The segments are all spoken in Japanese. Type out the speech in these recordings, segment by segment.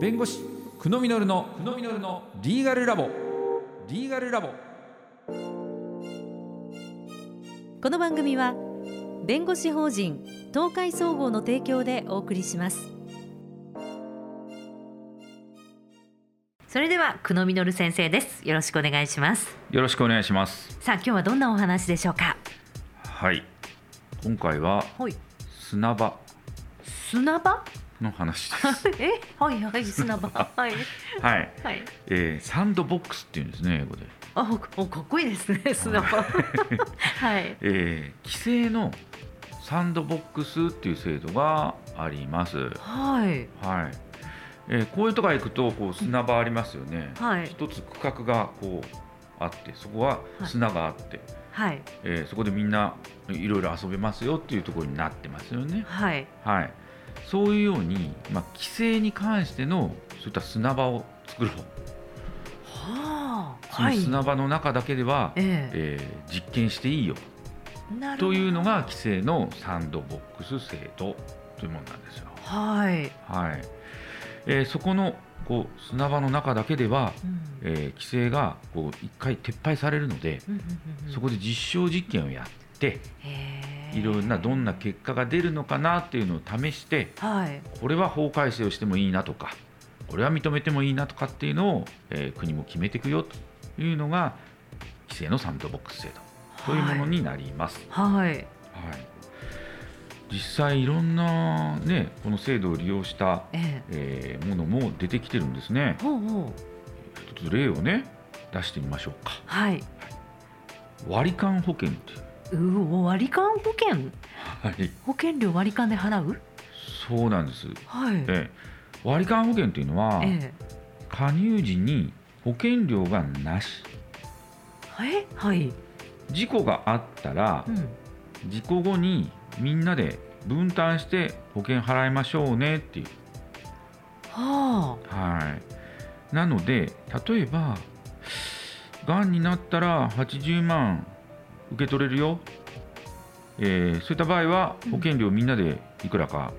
弁護士久野実の久野実のリーガルラボ。リーガルラボ。この番組は弁護士法人東海総合の提供でお送りします。それでは久野実先生です。よろしくお願いします。よろしくお願いします。さあ今日はどんなお話でしょうか？はい。今回ははい。砂場。砂場？の話です。え？はいはい砂場。はい。はい、はい。えー、サンドボックスっていうんですね英語で、あおかっこいいですね砂場。はい。えー、規制のサンドボックスっていう制度があります。はい。はい、えー、公園とか行くとこう砂場ありますよね、はい。一つ区画がこうあってそこは砂があって、はい。えーそこでみんないろいろ遊べますよっていうところになってますよね。はい。はい、そういうように、まあ、規制に関してのそういった砂場を作ろう、はあその砂場の中だけでは、ええ。ー実験していいよ。というのが規制のサンドボックス制度というものなんですよ。はい、はい。えーそこのこう砂場の中だけでは、うん。えー規制がこう一回撤廃されるので、うんうんうんうん。そこで実証実験をやってへえいろんなどんな結果が出るのかなっていうのを試してはい。これは法改正をしてもいいなとかこれは認めてもいいなとかっていうのを、えー国も決めていくよというのが規制のサンドボックス制度というものになります。はい。はい。実際いろんな、ね、この制度を利用した、ええ。えーものも出てきてるんですね。ほうほう。一つ例をね出してみましょうか。はい。割り勘保険っていううお割り勘保険？はい、保険料割り勘で払う？そうなんです。はい。えー割り勘保険というのは、え加入時に保険料がなし。え？えはい。事故があったらうん。事故後にみんなで分担して保険払いましょうねっていう。ははい。なので例えばがんになったら80万受け取れるよ、えーそういった場合はうん。保険料みんなでいくらか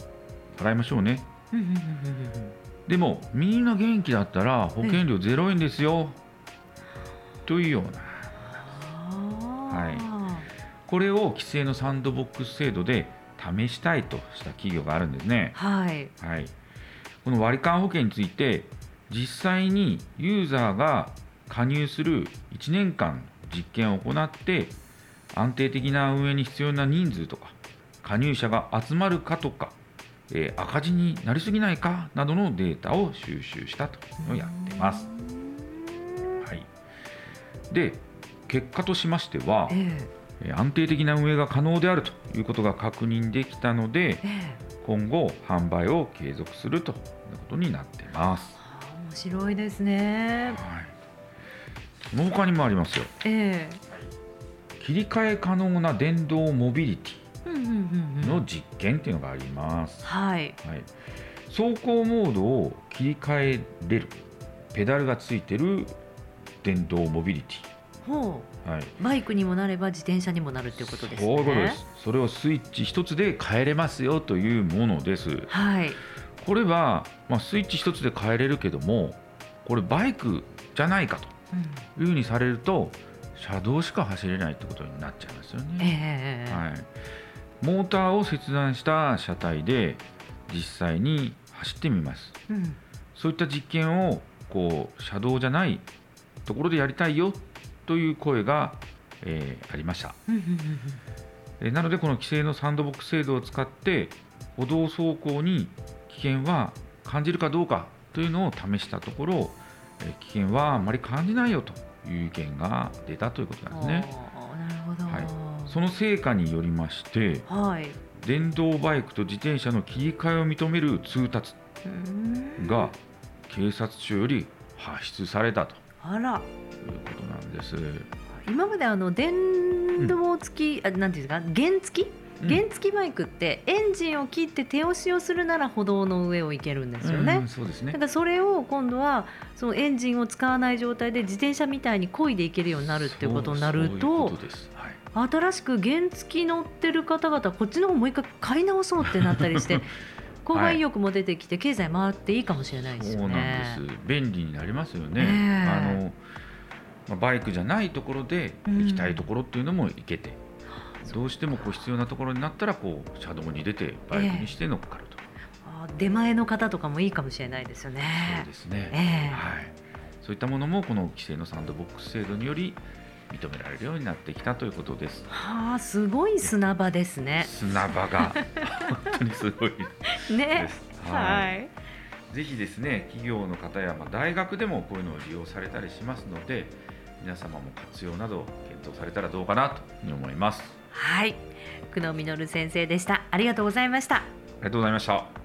払いましょうね、でもみんな元気だったら保険料0円ですよ、というような。はこれを規制のサンドボックス制度で試したいとした企業があるんですね。はい。はい、この割り勘保険について実際にユーザーが加入する1年間実験を行って安定的な運営に必要な人数とか加入者が集まるかとか、えー赤字になりすぎないかなどのデータを収集したというのをやってます。はい、で結果としましては、ええー安定的な運営が可能であるということが確認できたのでえええ今後販売を継続するということになっています。はあ面白いですねはい。その他にもありますよ。え切り替え可能な電動モビリティの実験っていうのがあります。はいはい。走行モードを切り替えれるペダルがついてる電動モビリテほィ。はい。うバイクにもなれば自転車にもなるっていうことですねそういうことです。それをスイッチ一つで変えれますよというものです。はいこれは、まあ、スイッチ一つで変えれるけどもこれバイクじゃないかうんというふうにされると車道しか走れないってことになっちゃいますよえね、えはい、モーターを切断した車体で実際に走ってみます。うん。そういった実験をこう車道じゃないところでやりたいよという声が、えーありました。なのでこの規制のサンドボックス制度を使って歩道走行に危険は感じるかどうかというのを試したところ、えー危険はあまり感じないよという意見が出たということなんですね。なるほど。はい。その成果によりましてはい。電動バイクと自転車の切り替えを認める通達が警察署より発出されたと。あら。いうことなんです。今まであの電動付き、あなんていうんですか？原付き？うん原付バイクってエンジンを切って手押しをするなら歩道の上を行けるんですよね。うんそうですね。だからそれを今度はそのエンジンを使わない状態で自転車みたいに漕いでいけるようになるっていうことになるそうそういうとことです。はい。新しく原付乗ってる方々こっちの方もう一回買い直そうってなったりして 購買意欲も出てきて、経済回っていいかもしれないですよね。そうなんです便利になりますよね、ええ。あのまあバイクじゃないところでうん。行きたいところっていうのも行けて、どうしてもこう必要なところになったらこう車道に出てバイクにして乗っかると、あ出前の方とかもいいかもしれないですよね。そうですね、ええはい、そういったものもこの規制のサンドボックス制度により認められるようになってきたということです。はあ、すごい砂場ですね。砂場が本当にすごいで ね。す。はい。ぜひですね企業の方やまあ大学でもこういうのを利用されたりしますので皆様も活用など検討されたらどうかなと思います。はい。久野実先生でした。ありがとうございました。ありがとうございました。